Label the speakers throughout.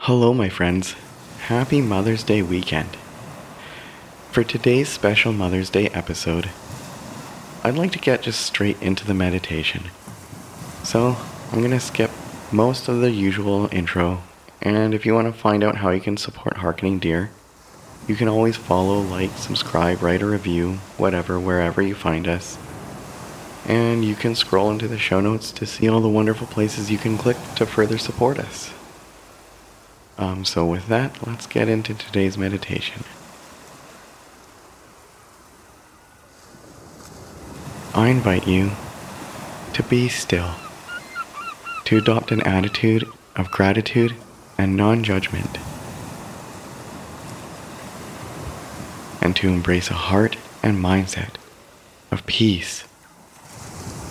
Speaker 1: Hello, my friends. Happy Mother's Day weekend. For today's special Mother's Day episode, I'd like to get just straight into the meditation. So, I'm going to skip most of the usual intro, and if you want to find out how you can support Harkening Deer, you can always follow, like, subscribe, write a review, whatever, wherever you find us. And you can scroll into the show notes to see all the wonderful places you can click to further support us. Um, so, with that, let's get into today's meditation. I invite you to be still, to adopt an attitude of gratitude and non judgment, and to embrace a heart and mindset of peace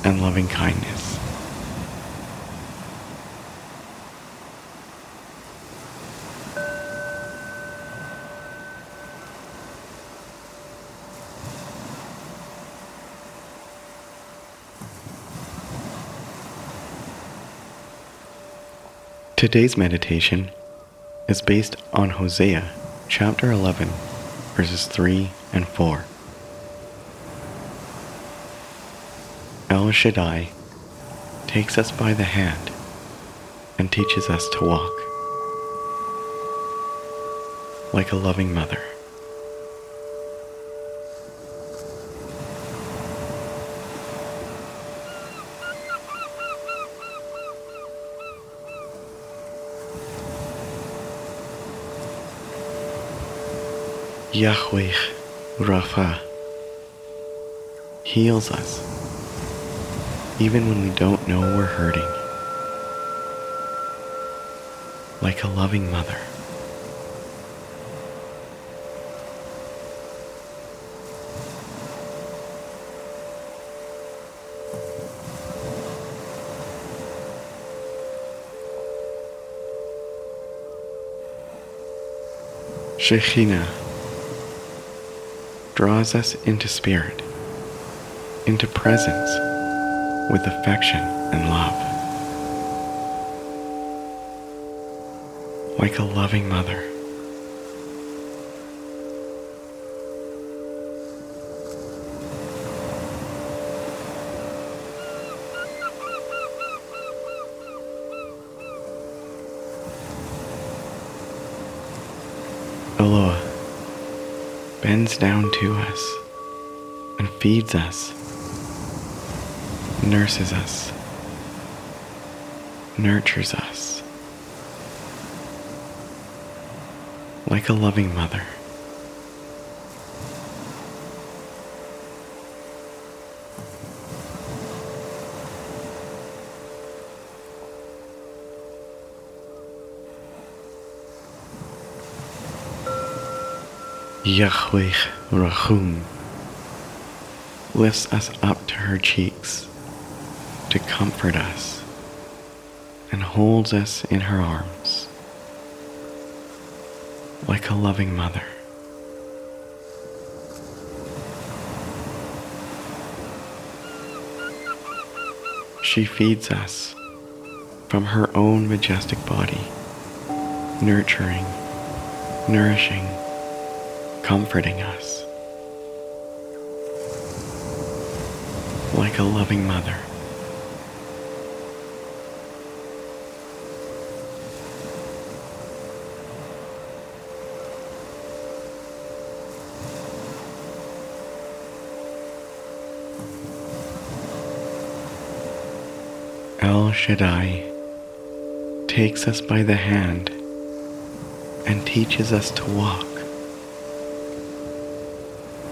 Speaker 1: and loving kindness. Today's meditation is based on Hosea chapter 11, verses 3 and 4. El Shaddai takes us by the hand and teaches us to walk like a loving mother. Yahweh Rapha heals us even when we don't know we're hurting. Like a loving mother. Shekhinah draws us into spirit, into presence with affection and love. Like a loving mother. Eloah bends down to us and feeds us nurses us, nurtures us like a loving mother. Yahweh Rahum lifts us up to her cheeks to comfort us and holds us in her arms like a loving mother. She feeds us from her own majestic body, nurturing, nourishing, comforting us like a loving mother. El Shaddai takes us by the hand and teaches us to walk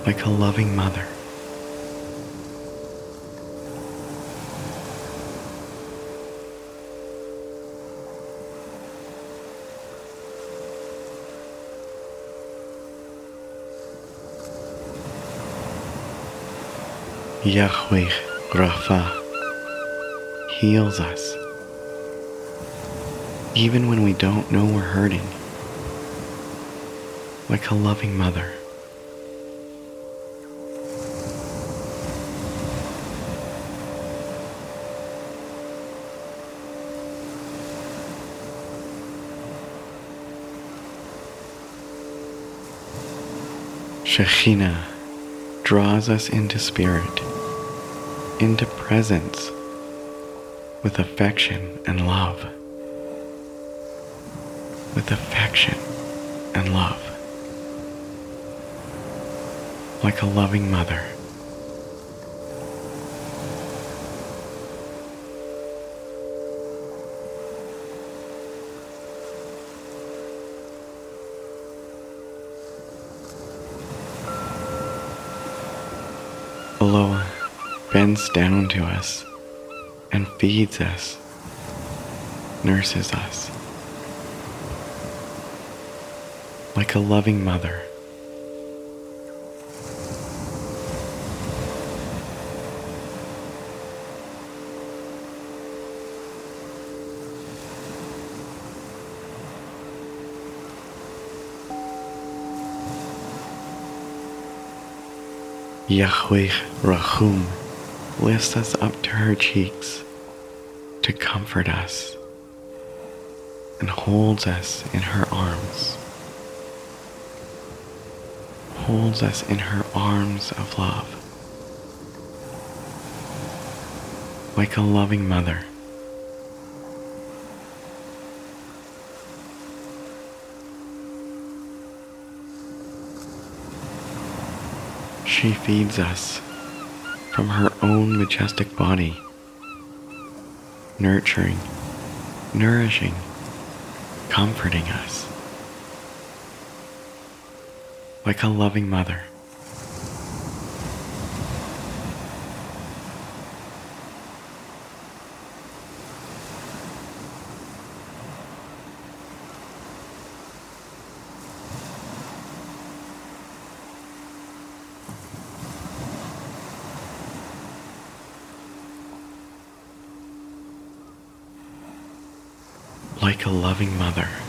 Speaker 1: like a loving mother. Yahweh Rapha heals us even when we don't know we're hurting, like a loving mother. Shekhinah draws us into spirit, into presence with affection and love. With affection and love. Like a loving mother. Eloah bends down to us and feeds us, nurses us, like a loving mother. Yahweh Rahum lifts us up to her cheeks to comfort us and holds us in her arms. Holds us in her arms of love. Like a loving mother. She feeds us from her own majestic body, nurturing, nourishing, comforting us like a loving mother. Like a loving mother.